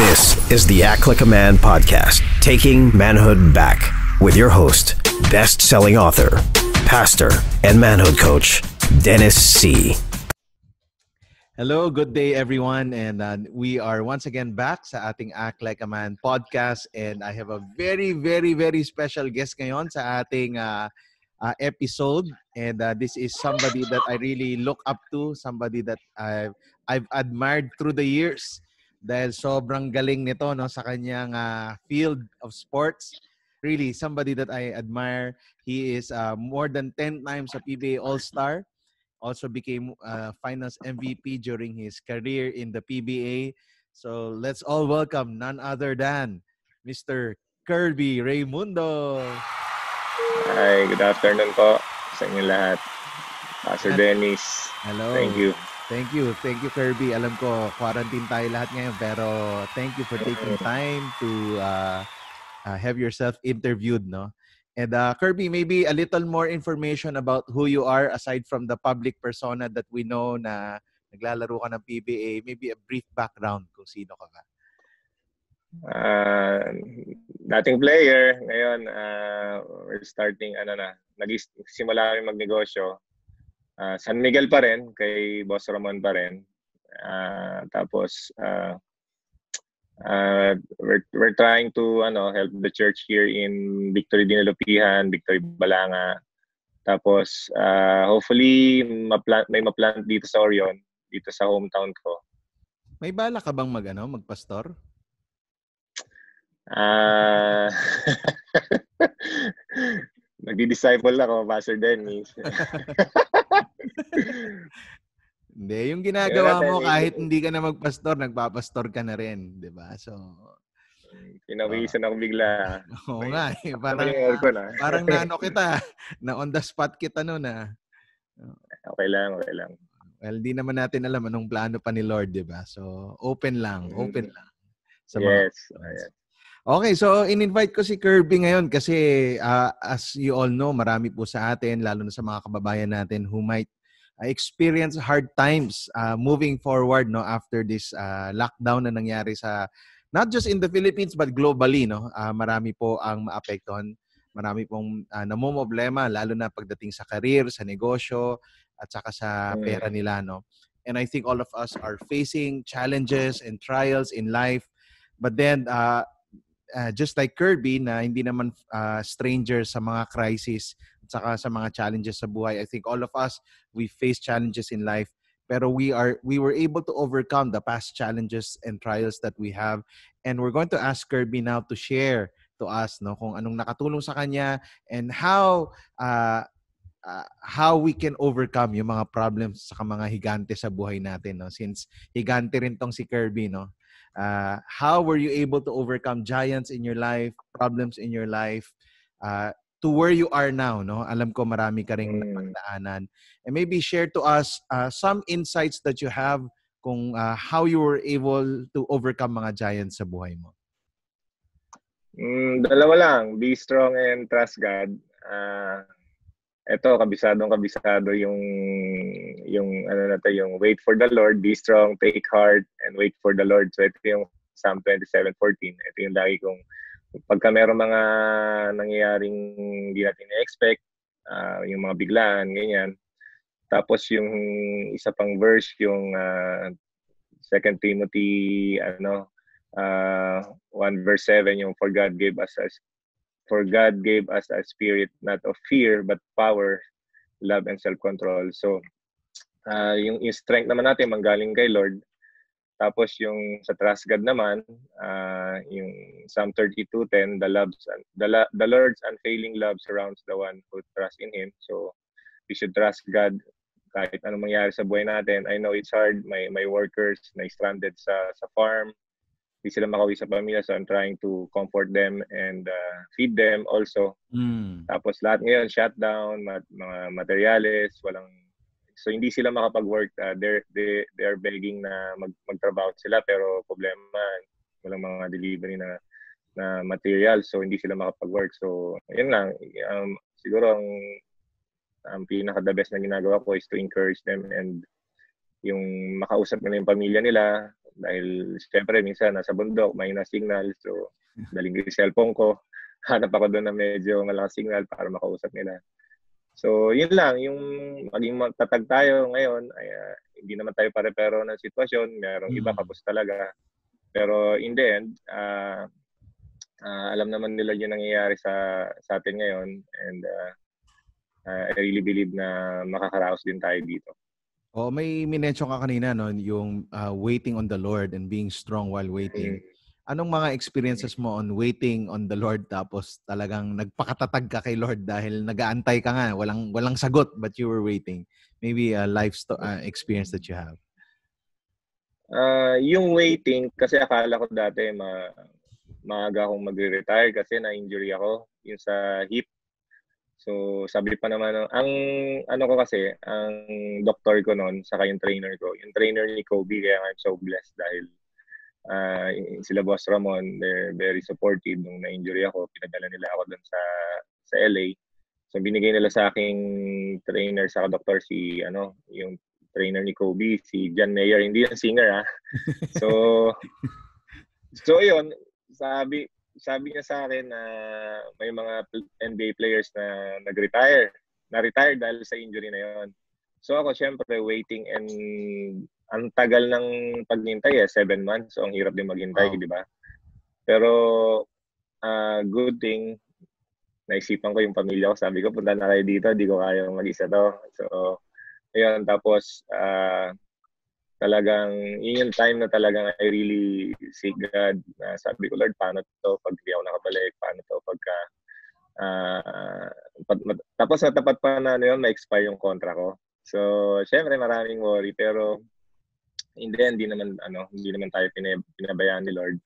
This is the Act Like a Man podcast, taking manhood back with your host, best selling author, pastor, and manhood coach, Dennis C. Hello, good day everyone. And uh, we are once again back sa ating Act Like a Man podcast. And I have a very, very, very special guest ngayon sa ating uh, uh, episode. And uh, this is somebody that I really look up to, somebody that I've, I've admired through the years dahil sobrang galing nito no sa kanyang uh, field of sports. Really, somebody that I admire. He is uh, more than 10 times a PBA All-Star. Also became uh, Finals MVP during his career in the PBA. So let's all welcome none other than Mr. Kirby Raymundo. Hi, good afternoon po sa inyo lahat. Pastor Dennis. Hello. Thank you. Thank you. Thank you, Kirby. Alam ko, quarantine tayo lahat ngayon, pero thank you for taking time to uh, uh, have yourself interviewed, no? And uh, Kirby, maybe a little more information about who you are aside from the public persona that we know na naglalaro ka ng PBA. Maybe a brief background kung sino ka ba. Uh, dating player, ngayon uh, we're starting, ano na, nag-simula kami magnegosyo uh, San Miguel pa rin, kay Boss Ramon pa rin. Uh, tapos, uh, uh, we're, we're trying to ano help the church here in Victory Dinalupihan, Victory Balanga. Tapos, uh, hopefully, ma-plant, may ma-plant dito sa Orion, dito sa hometown ko. May bala ka bang mag, ano, magpastor? Ah... Uh, Nagdi-disciple ako, Pastor Dennis. Hindi, yung ginagawa mo kahit hindi ka na magpastor, nagpapastor ka na rin, 'di ba? So Pinawisan uh, ako bigla. Oo nga, eh. parang na. parang naano kita, na on the spot kita noon ah. Okay lang, okay lang. Well, di naman natin alam anong plano pa ni Lord, 'di ba? So, open lang, open lang. Sa yes, mga, yes. Okay, so in-invite ko si Kirby ngayon kasi uh, as you all know, marami po sa atin, lalo na sa mga kababayan natin who might experience hard times uh, moving forward no after this uh, lockdown na nangyari sa not just in the Philippines but globally no. Uh, marami po ang maapektuhan. Marami pong uh, namomroblema lalo na pagdating sa career, sa negosyo at saka sa mm. pera nila no. And I think all of us are facing challenges and trials in life. But then uh, uh, just like Kirby na hindi naman uh, stranger sa mga crisis saka sa mga challenges sa buhay. I think all of us we face challenges in life pero we are we were able to overcome the past challenges and trials that we have. And we're going to ask Kirby now to share to us no kung anong nakatulong sa kanya and how uh, uh, how we can overcome yung mga problems sa mga higante sa buhay natin no since higante rin tong si Kirby no. Uh, how were you able to overcome giants in your life, problems in your life, uh, to where you are now, no? Alam ko marami ka ring mm. And maybe share to us uh, some insights that you have kung uh, how you were able to overcome mga giants sa buhay mo. Mm, dalawa lang, be strong and trust God. Uh, ito kabisadong kabisado yung yung ano na to, yung wait for the Lord, be strong, take heart and wait for the Lord. So ito yung Psalm 27:14. Ito yung lagi kong pagka meron mga nangyayaring hindi natin na-expect, uh, yung mga biglaan, ganyan. Tapos yung isa pang verse, yung uh, 2 Timothy ano uh, 1 verse 7 yung for God gave us a For God gave us a spirit not of fear but power, love, and self-control. So, uh, yung, yung strength naman natin manggaling kay Lord. Tapos yung sa trust God naman, uh, yung Psalm 32:10, the loves the, the Lord's unfailing love surrounds the one who trusts in Him. So we should trust God kahit anong mangyari sa buhay natin. I know it's hard. My my workers na stranded sa sa farm hindi sila makauwi sa pamilya so I'm trying to comfort them and uh, feed them also. Mm. Tapos lahat ngayon shutdown, mat, mga materials, walang so hindi sila makapag-work. Uh, they they they are begging na mag magtrabaho sila pero problema walang mga delivery na na material so hindi sila makapag-work. So yun lang um, siguro ang ang pinaka the best na ginagawa ko is to encourage them and yung makausap nila yung pamilya nila Dahil siyempre minsan nasa bundok, may na signal. So, daling yung cellphone ko. Hanap ako doon na medyo malakas signal para makausap nila. So, yun lang. Yung maging matatag tayo ngayon, ay, uh, hindi naman tayo pare-pero ng sitwasyon. Merong mm. iba kapos talaga. Pero in the end, uh, uh, alam naman nila yung nangyayari sa, sa atin ngayon. And uh, uh, I really believe na makakaraos din tayo dito. Oh, may minention ka kanina no, yung uh, waiting on the Lord and being strong while waiting. Mm. Anong mga experiences mo on waiting on the Lord tapos talagang nagpakatatag ka kay Lord dahil nagaantay ka nga, walang walang sagot but you were waiting. Maybe a life sto- uh, experience that you have. Uh, yung waiting kasi akala ko dati ma maaga akong magre-retire kasi na-injury ako yung sa hip So, sabi pa naman, ang ano ko kasi, ang doktor ko noon, saka yung trainer ko, yung trainer ni Kobe, kaya I'm so blessed dahil uh, sila Boss Ramon, they're very supportive nung na-injury ako. Pinadala nila ako doon sa sa LA. So, binigay nila sa aking trainer, saka doktor, si, ano, yung trainer ni Kobe, si John Mayer. Hindi yung singer, ha? so, so yun, sabi, sabi niya sa akin na may mga NBA players na nag-retire, na-retire dahil sa injury na yon. So ako syempre waiting and ang tagal ng paghintay eh, seven months. So ang hirap din maghintay, wow. di ba? Pero uh, good thing, naisipan ko yung pamilya ko. Sabi ko, punta na kayo dito, di ko kaya mag-isa to. So, ayun, tapos uh, talagang yun yung time na talagang I really seek God na sabi ko Lord paano to pag di ako nakabalik paano to pagka uh, tapos natapat pa na ano yun ma-expire yung kontra ko so syempre maraming worry pero in the end naman ano hindi naman tayo pinabayaan ni Lord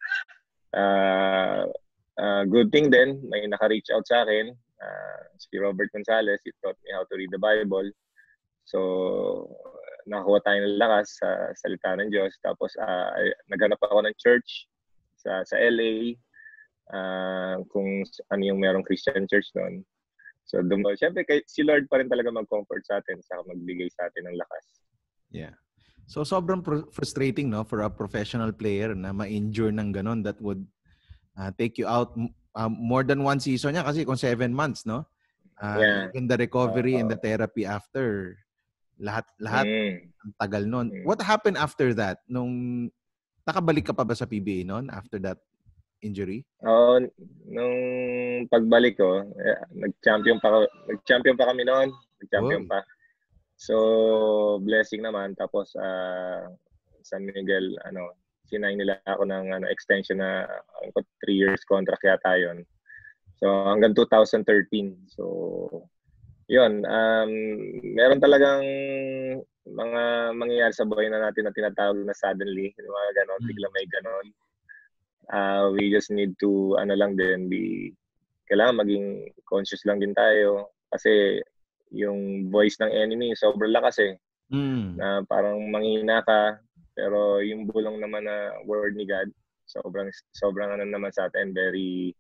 uh, uh, good thing din may naka-reach out sa akin uh, si Robert Gonzalez he taught me how to read the Bible so nakakuha tayo ng lakas sa salita ng Diyos. Tapos uh, naghanap ako ng church sa sa LA uh, kung ano yung merong Christian church noon. So, dum- syempre, kay, si Lord pa rin talaga mag-comfort sa atin sa magbigay sa atin ng lakas. Yeah. So, sobrang pr- frustrating, no, for a professional player na ma-injure ng ganon that would uh, take you out uh, more than one season niya kasi kung seven months, no? Uh, yeah. In the recovery and the therapy after, lahat lahat mm. ang tagal noon. Mm. What happened after that? Nung nakabalik ka pa ba sa PBA noon after that injury? Oo, uh, nung pagbalik ko, eh, nag-champion pa nag-champion pa kami noon, nag-champion oh. pa. So, blessing naman tapos uh, San Miguel ano, sinay nila ako ng ano extension na uh, 3 years contract yata 'yon. So, hanggang 2013. So, yun, um, meron talagang mga mangyayari sa buhay na natin na tinatawag na suddenly, mga ganon, mm. may ganon. Uh, we just need to, ano lang din, be, kailangan maging conscious lang din tayo. Kasi yung voice ng enemy, sobrang lakas eh. Mm. Na parang manghina ka, pero yung bulong naman na word ni God, sobrang, sobrang ano naman sa atin, very,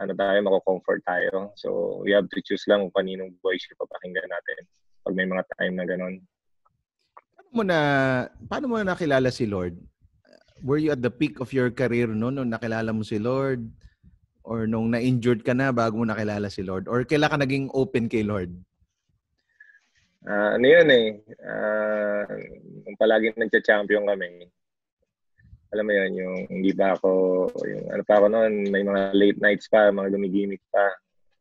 ano tayo, mako-comfort tayo. So, we have to choose lang kung kaninong voice yung papakinggan natin pag may mga time na ganun. Paano mo na, paano mo na nakilala si Lord? Were you at the peak of your career no, nung nakilala mo si Lord? Or nung na-injured ka na bago mo nakilala si Lord? Or kailan ka naging open kay Lord? Uh, ano yun eh, uh, palagi nagcha-champion kami, alam mo yun, yung hindi pa ako, yung ano pa ako noon, may mga late nights pa, mga gumigimik pa.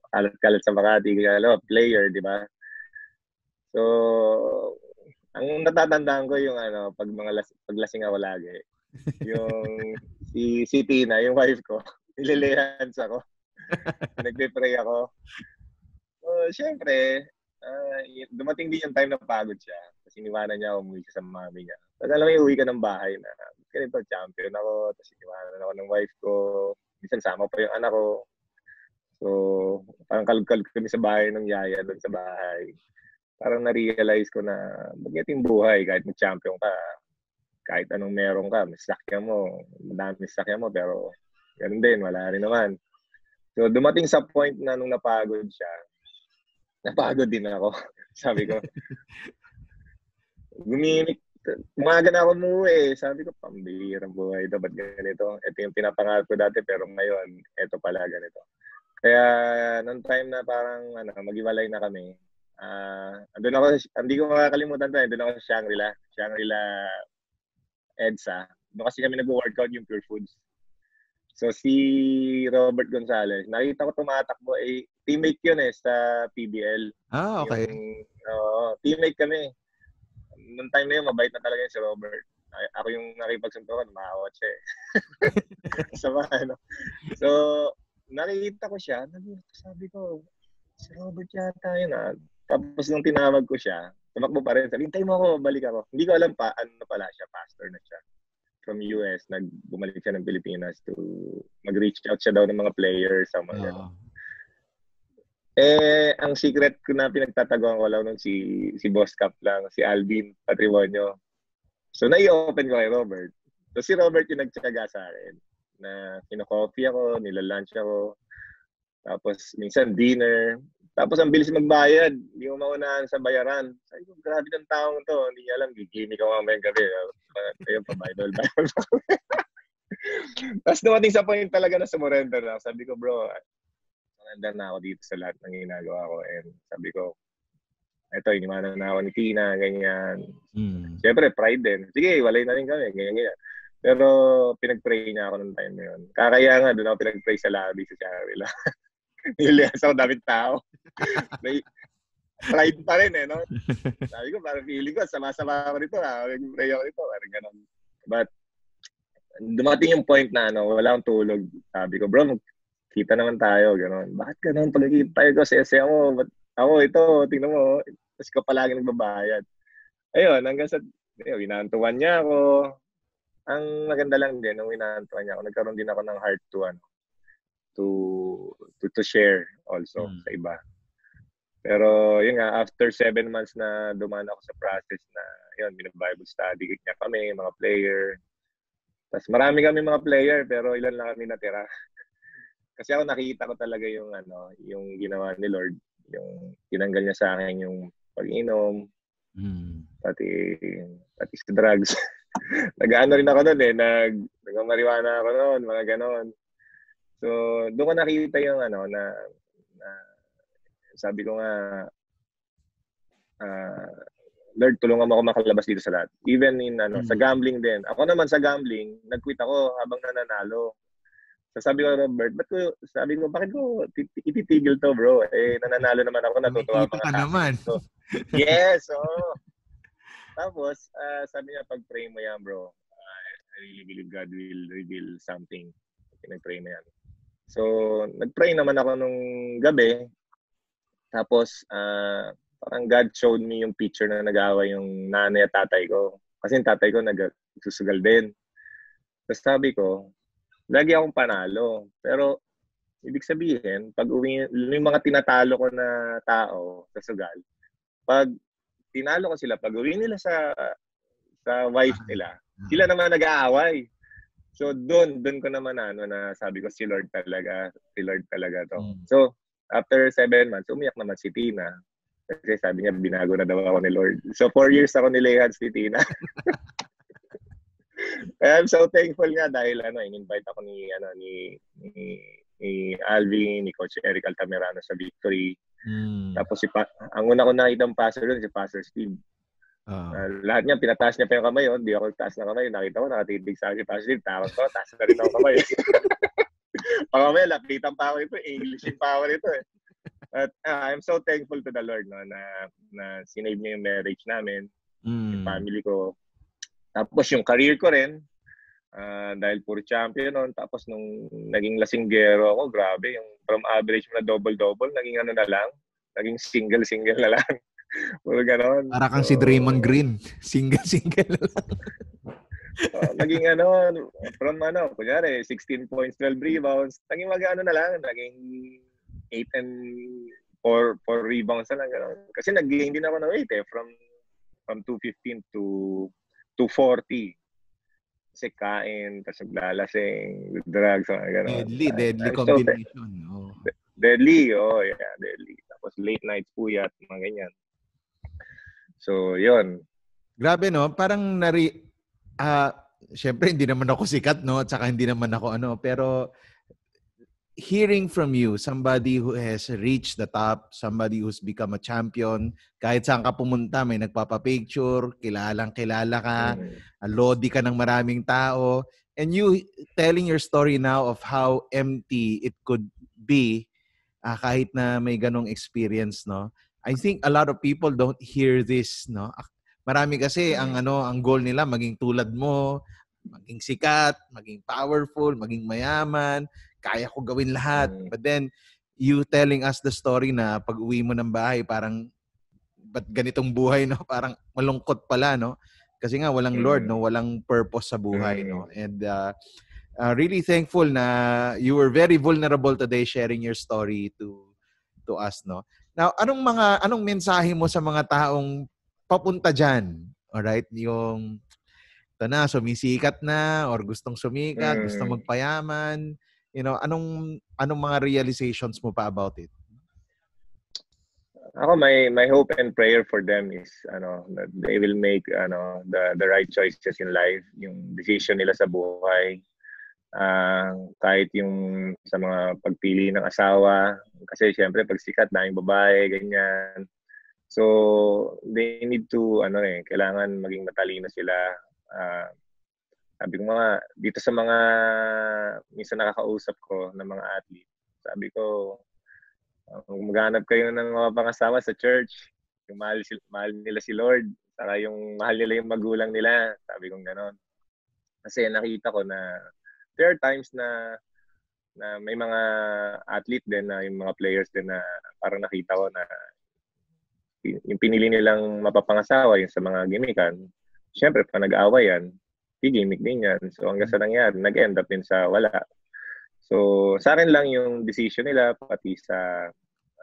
Kalat-kalat sa Makati, alam, player, di ba? So, ang natatandaan ko yung ano, pag mga las, paglasing ako lagi, yung si, si Tina, yung wife ko, nililihans ako. Nagpe-pray ako. So, syempre, uh, dumating din yung time na pagod siya. Kasi iniwanan niya ako, umuwi siya sa mami niya. Tapos alam mo, uwi ka ng bahay na ganito, champion ako, tapos iniwanan ako ng wife ko, minsan sama pa yung anak ko. So, parang kalug-kalug kami sa bahay ng yaya doon sa bahay. Parang na-realize ko na yung buhay, kahit mag-champion ka, kahit anong meron ka, may sakyan mo, madami sakyan mo, pero ganun din, wala rin naman. So, dumating sa point na nung napagod siya, napagod din ako. Sabi ko, gumimik, umaga na ako umuwi. Sabi ko, pambihirang buhay ito. Ba't ganito? Ito yung pinapangarap ko dati, pero ngayon, ito pala ganito. Kaya, noong time na parang, ano, mag-iwalay na kami, uh, andun ako, hindi ko makakalimutan to, andun ako sa Shangri-La. Shangri-La EDSA. Doon kasi kami nag-workout yung Pure Foods. So, si Robert Gonzalez, nakita ko tumatakbo, eh, teammate yun eh, sa PBL. Ah, okay. Yung, uh, teammate kami nung time na yun, mabait na talaga yun si Robert. Ay, ako yung nakipagsuntukan, makakawat siya eh. Sama, ano. So, nakikita ko siya, sabi ko, si Robert yata yun ah. Tapos nung tinawag ko siya, tumakbo pa rin. Sabi, hintay mo ako, balik ako. Hindi ko alam pa, ano pala siya, pastor na siya. From US, nagbumalik siya ng Pilipinas to mag-reach out siya daw ng mga players sa mga uh, eh, ang secret ko na pinagtataguan ko lang nun si, si Boss Cap lang, si Alvin Patrimonio. So, nai-open ko kay Robert. So, si Robert yung nagtsaga sa akin na kino-coffee ako, nila-lunch ako. Tapos, minsan dinner. Tapos, ang bilis magbayad. Hindi mo maunahan sa bayaran. Sabi ko, grabe ng taong to. Hindi niya alam, gigimik ako mamayang gabi. Ayun, pa-Bible, Bible. Tapos dumating sa point talaga na sumurrender na. Sabi ko, bro, nandar na ako dito sa lahat ng ginagawa ko. And sabi ko, eto, iniwanan na ako ni Tina, ganyan. Mm. Siyempre, pride din. Sige, walay na rin kami, ganyan, ganyan. Pero pinag-pray niya ako nung time na yun. Kakaya nga, doon ako pinag-pray sa lobby sa Charila. Nilias ako daming tao. May pride pa rin eh, no? Sabi ko, parang feeling ko, sama-sama ako nito, ha? Nag-pray ako nito, parang ganun. But, dumating yung point na, ano, wala akong tulog. Sabi ko, bro, kita naman tayo, gano'n. Bakit gano'n? Pagkikita tayo ko, saya-saya mo. Ba't ako, ito, tingnan mo. Tapos ka palagi nagbabayad. Ayun, hanggang sa, ayun, winantuan niya ako. Ang maganda lang din, nung winantuan niya ako, nagkaroon din ako ng heart to, ano, to, to, to share also hmm. sa iba. Pero yun nga, after seven months na dumaan ako sa process na, yun, bible study niya kami, mga player. Tapos marami kami mga player, pero ilan lang kami natira. Kasi ako nakita ko talaga yung ano, yung ginawa ni Lord, yung tinanggal niya sa akin yung pag-inom, mm. pati pati sa drugs. Nag-ano rin ako noon eh, nag nagmamariwana ako noon, mga ganon. So, doon ko nakita yung ano na, na sabi ko nga uh, Lord, tulungan mo ako makalabas dito sa lahat. Even in ano, mm. sa gambling din. Ako naman sa gambling, nag-quit ako habang nananalo. So sabi ko, Robert, ba't ko, sabi ko, bakit ko ititigil to, bro? Eh, nananalo naman ako, natutuwa mga ka naman. So, yes, oh. Tapos, uh, sabi niya, pag-pray mo yan, bro, uh, I really believe God will reveal something. Pinag-pray mo yan. So, nag-pray naman ako nung gabi. Tapos, uh, parang God showed me yung picture na nag-away yung nanay at tatay ko. Kasi yung tatay ko nag-susugal din. Tapos sabi ko, lagi akong panalo. Pero, ibig sabihin, pag uwi, yung mga tinatalo ko na tao sa sugal, pag tinalo ko sila, pag uwi nila sa sa wife nila, sila naman nag-aaway. So, doon, doon ko naman ano, na sabi ko, si Lord talaga, si Lord talaga to. Mm. So, after seven months, umiyak naman si Tina. Kasi sabi niya, binago na daw ako ni Lord. So, four years ako nilayhan si Tina. I'm so thankful nga dahil ano, in-invite ako ni ano ni ni, ni Alvin, ni Coach Eric Altamirano sa Victory. Mm. Tapos si pa, ang una ko nakita ng pastor doon si Pastor Steve. Uh. Uh, lahat niya, pinataas niya pa yung kamay. Hindi oh. ako taas ng kamay. Nakita ko, nakatitig sa akin si Pastor. Tawag ko, taas na rin ako kamay. Pag kamay, lapitan pa ako ito. English yung power ito eh. But uh, I'm so thankful to the Lord no, na, na sinave niya yung marriage namin, mm. yung family ko. Tapos yung career ko rin, uh, dahil puro champion noon. Tapos nung naging lasinggero ako, grabe, yung from average na double-double, naging ano na lang, naging single-single na lang. Puro ganon. Para kang so, si Draymond Green, single-single lang. uh, naging ano, from ano, kunyari, 16 points, 12 rebounds, naging mag ano na lang, naging 8 and 4, 4 rebounds na lang. Ganun. Kasi nag-gain din ako ng weight eh, from from 215 to 240. Kasi kain, tapos naglalasing, with drugs, mga gano'n. Deadly, deadly uh, combination. So, oh. Deadly, oh yeah, deadly. Tapos late nights puyat, mga ganyan. So, yun. Grabe no, parang nari ah syempre hindi naman ako sikat no at saka hindi naman ako ano pero hearing from you somebody who has reached the top, somebody who's become a champion, kahit saan ka pumunta may nagpapa-picture, kilalang kilala ka, mm. lodi ka ng maraming tao and you telling your story now of how empty it could be uh, kahit na may ganong experience no. I think a lot of people don't hear this no Marami kasi ang mm. ano, ang goal nila maging tulad mo, maging sikat, maging powerful, maging mayaman, kaya ko gawin lahat. Mm. But then you telling us the story na pag-uwi mo ng bahay parang ba't ganitong buhay no? Parang malungkot pala no? Kasi nga walang mm. Lord no, walang purpose sa buhay no. And uh, uh, really thankful na you were very vulnerable today sharing your story to to us no. Now, anong mga anong mensahe mo sa mga taong papunta dyan. Alright? Yung, ito na, sumisikat na, or gustong sumikat, mm. gustong magpayaman. You know, anong, anong mga realizations mo pa about it? Ako, my, my hope and prayer for them is, ano, that they will make, ano, the, the right choices in life. Yung decision nila sa buhay. Uh, kahit yung sa mga pagpili ng asawa. Kasi, syempre, pag sikat, daming babae, ganyan So, they need to, ano eh, kailangan maging matalino sila. Uh, sabi ko mga, dito sa mga, minsan nakakausap ko ng mga athlete, sabi ko, kung maghanap kayo ng mga pangasawa sa church, yung mahal, mahal nila si Lord, saka yung mahal nila yung magulang nila, sabi ko gano'n. Kasi nakita ko na there are times na na may mga athlete din na yung mga players din na parang nakita ko na yung pinili nilang mapapangasawa, yung sa mga gimikan, syempre, pag nag-away yan, gimmick din yan. So, hanggang sa nangyari, nag-end up din sa wala. So, sa akin lang yung decision nila, pati sa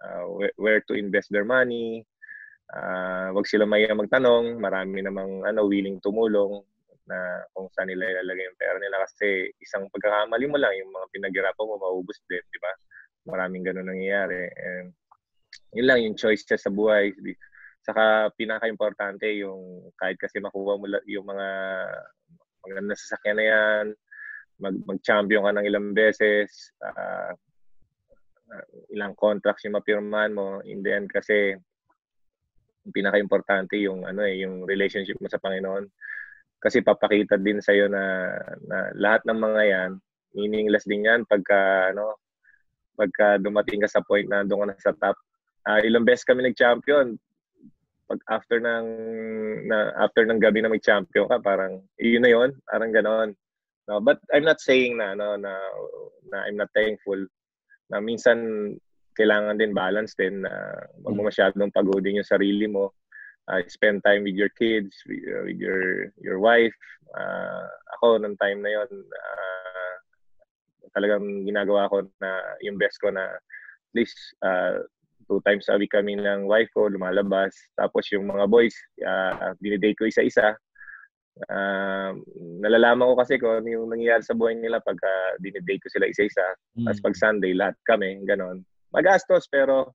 uh, where, where to invest their money. Uh, wag sila maya magtanong. Marami namang ano, willing tumulong na kung saan nila ilalagay yung pera nila kasi isang pagkakamali mo lang yung mga pinaghirapan mo maubos din, di ba? Maraming ganun nangyayari. And yun lang yung choice siya sa buhay. Saka pinaka-importante yung kahit kasi makuha mo yung mga mga nasasakyan na yan, mag, mag-champion ka ng ilang beses, uh, ilang contracts yung mapirmahan mo, in the end kasi pinaka-importante yung ano eh, yung relationship mo sa Panginoon. Kasi papakita din sa iyo na, na lahat ng mga yan, meaningless din yan pagka ano, pagka dumating ka sa point na doon ka na sa top uh, ilang beses kami nag-champion. Pag after ng na after ng gabi na mag-champion ka, parang yun na yun, parang ganoon. No, but I'm not saying na no na, na I'm not thankful. Na minsan kailangan din balance din na wag mo mm. masyadong pagodin yung sarili mo. Uh, spend time with your kids, with, uh, with your your wife. Uh, ako nung time na yon uh, talagang ginagawa ko na yung best ko na at least uh, two times a week kami ng wife ko, lumalabas. Tapos yung mga boys, uh, dinidate ko isa-isa. Uh, nalalaman ko kasi kung ano yung nangyayari sa buhay nila pag uh, dinidate ko sila isa-isa. Mm. Tapos pag Sunday, lahat kami, ganon. Magastos, pero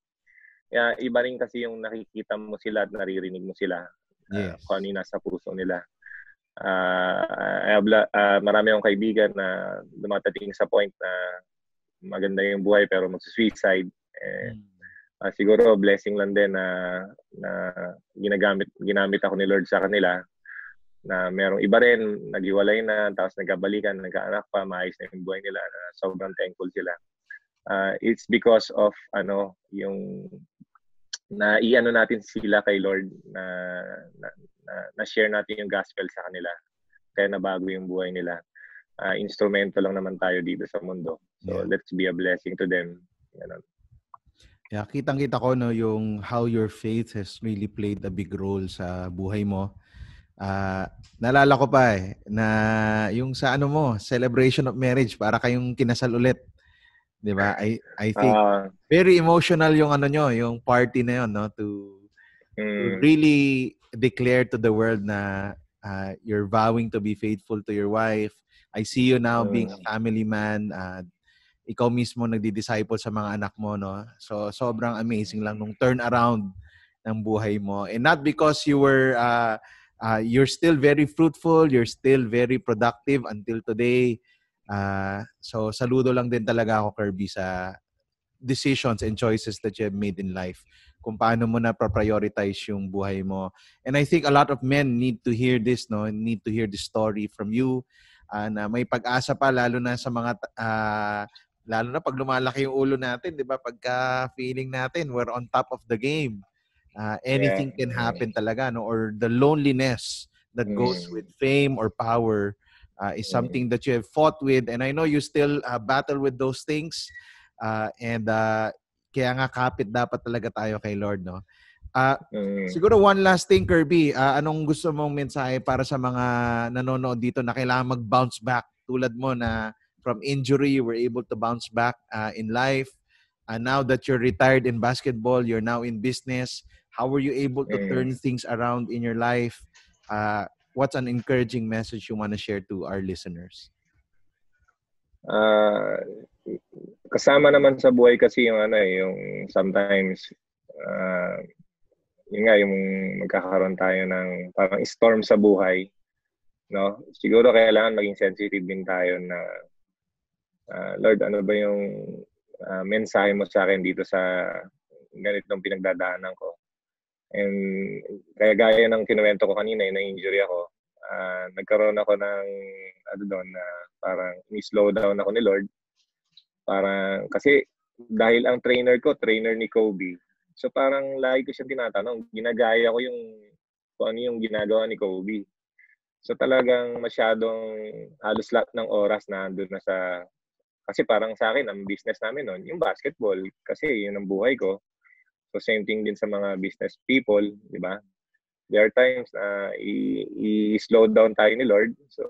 uh, iba rin kasi yung nakikita mo sila at naririnig mo sila. Uh, yes. Kung ano yung nasa puso nila. Uh, I have, uh, marami akong kaibigan na dumatating sa point na maganda yung buhay pero mag-suicide. Eh, mm uh, siguro blessing lang din na na ginagamit ginamit ako ni Lord sa kanila na merong iba rin nagiwalay na tapos nagkabalikan nagkaanak pa maayos na yung buhay nila na sobrang thankful sila uh, it's because of ano yung na iano natin sila kay Lord na, na, na, na share natin yung gospel sa kanila kaya nabago yung buhay nila uh, instrumento lang naman tayo dito sa mundo so yeah. let's be a blessing to them ganun. Yeah, kitang-kita ko no yung how your faith has really played a big role sa buhay mo. Uh, naalala ko pa eh na yung sa ano mo, celebration of marriage para kayong kinasal ulit. 'Di ba? I I think uh, very emotional yung ano nyo, yung party na yon no to, mm. to really declare to the world na uh, you're vowing to be faithful to your wife. I see you now mm. being a mm. family man, uh, ikaw mismo nagdi-disciple sa mga anak mo, no? So, sobrang amazing lang nung turn around ng buhay mo. And not because you were uh, uh, you're still very fruitful, you're still very productive until today. Uh, so saludo lang din talaga ako Kirby sa decisions and choices that you have made in life. Kung paano mo na prioritize yung buhay mo. And I think a lot of men need to hear this, no? Need to hear this story from you. Uh, na may pag-asa pa lalo na sa mga uh, lalo na pag lumalaki yung ulo natin, 'di ba? Pagka feeling natin we're on top of the game. Uh, anything yeah. can happen talaga no or the loneliness that mm. goes with fame or power uh, is mm. something that you have fought with and I know you still uh, battle with those things uh, and uh, kaya nga kapit dapat talaga tayo kay Lord no uh, mm. siguro one last thing Kirby uh, anong gusto mong mensahe para sa mga nanonood dito na kailangan mag-bounce back tulad mo na from injury you were able to bounce back uh, in life and now that you're retired in basketball you're now in business How were you able to turn things around in your life? Uh, what's an encouraging message you want to share to our listeners? Uh, kasama naman sa buhay kasi yung ano eh, yung sometimes uh, yun nga yung magkakaroon tayo ng parang storm sa buhay no siguro kailangan maging sensitive din tayo na uh, Lord ano ba yung uh, mensahe mo sa akin dito sa ganitong pinagdadaanan ko And kaya gaya ng kinuwento ko kanina, yung na-injury ako, uh, nagkaroon ako ng ano doon na parang ni-slow down ako ni Lord. Parang kasi dahil ang trainer ko, trainer ni Kobe. So parang lagi ko siyang tinatanong, ginagaya ko yung kung ano yung ginagawa ni Kobe. So talagang masyadong halos lahat ng oras na doon na sa kasi parang sa akin ang business namin noon yung basketball kasi yun ang buhay ko. So same thing din sa mga business people, di ba? There are times na i-slow down tayo ni Lord. So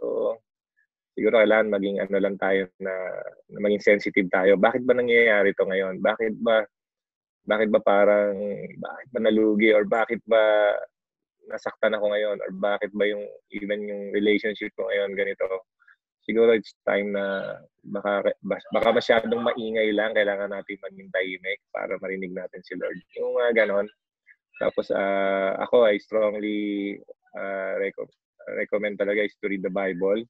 siguro kailangan maging ano lang tayo na, na maging sensitive tayo. Bakit ba nangyayari to ngayon? Bakit ba bakit ba parang bakit ba nalugi or bakit ba nasaktan ako ngayon or bakit ba yung even yung relationship ko ngayon ganito siguro it's time na baka, baka masyadong maingay lang, kailangan natin maging tahimik para marinig natin si Lord. Yung uh, ganon. Tapos uh, ako, I strongly uh, reco- recommend talaga is to read the Bible.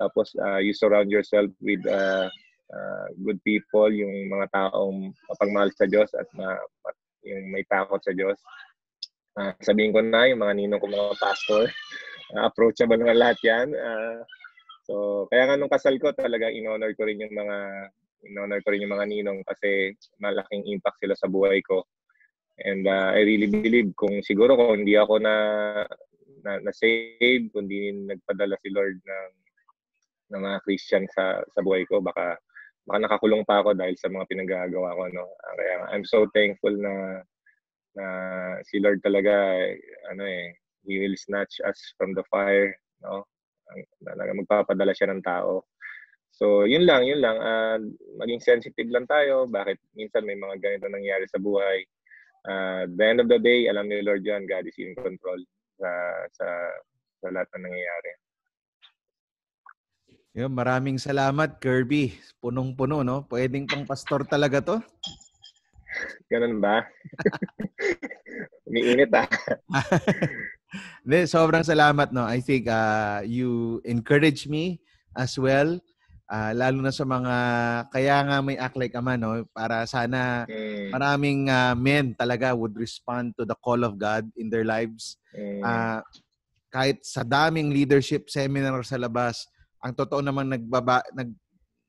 Tapos uh, you surround yourself with uh, uh, good people, yung mga taong mapagmahal sa Diyos at ma, yung may takot sa Diyos. Uh, sabihin ko na, yung mga ninong ko mga pastor, uh, approachable na lahat yan. Uh, So, kaya nga nung kasal ko, talaga in-honor ko rin yung mga in-honor ko rin yung mga ninong kasi malaking impact sila sa buhay ko. And uh, I really believe kung siguro kung hindi ako na na, na save, kundi nagpadala si Lord ng ng mga Christian sa sa buhay ko, baka baka nakakulong pa ako dahil sa mga pinagagawa ko no. Kaya I'm so thankful na na si Lord talaga ano eh he will snatch us from the fire no Talaga magpapadala siya ng tao. So, yun lang, yun lang. Uh, maging sensitive lang tayo. Bakit minsan may mga ganito nangyayari sa buhay. Uh, the end of the day, alam ni Lord yan, God is in control sa, sa, sa lahat ng nangyayari. Yun, maraming salamat, Kirby. Punong-puno, no? Pwedeng pang pastor talaga to. Ganun ba? Umiinit ah. De, sobrang salamat no. I think uh, you encourage me as well. Uh, lalo na sa mga kaya nga may act like ama no para sana mm. maraming uh, men talaga would respond to the call of God in their lives. Mm. Uh, kahit sa daming leadership seminar sa labas, ang totoo naman nagbaba nag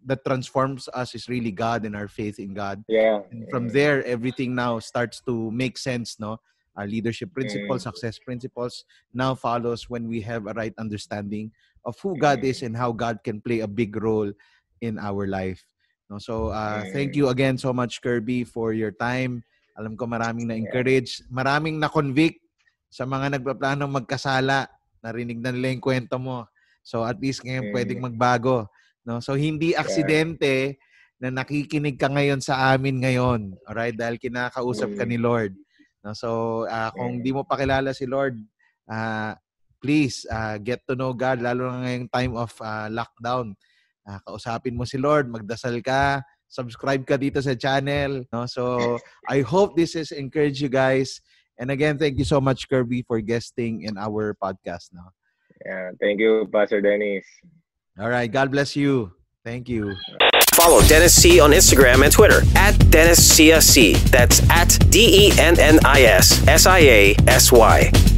that transforms us is really God and our faith in God. Yeah. And from there everything now starts to make sense no our leadership principles, mm. success principles now follows when we have a right understanding of who God is and how God can play a big role in our life. No, so uh, thank you again so much Kirby for your time. Alam ko maraming na-encourage, maraming na-convict sa mga nagpaplanong magkasala. Narinig na nila yung kwento mo. So at least ngayon pwedeng magbago. No? So hindi aksidente na nakikinig ka ngayon sa amin ngayon. Alright? Dahil kinakausap ka ni Lord. No? So, uh, kung di mo pa kilala si Lord, uh, please uh, get to know God, lalo na ngayong time of uh, lockdown. Uh, kausapin mo si Lord, magdasal ka, subscribe ka dito sa channel. No? So, I hope this has encouraged you guys. And again, thank you so much, Kirby, for guesting in our podcast now. Yeah, thank you, Pastor Dennis. All right. God bless you. Thank you. Follow Dennis C on Instagram and Twitter at Dennis C. That's at D E N N I S S I A S Y.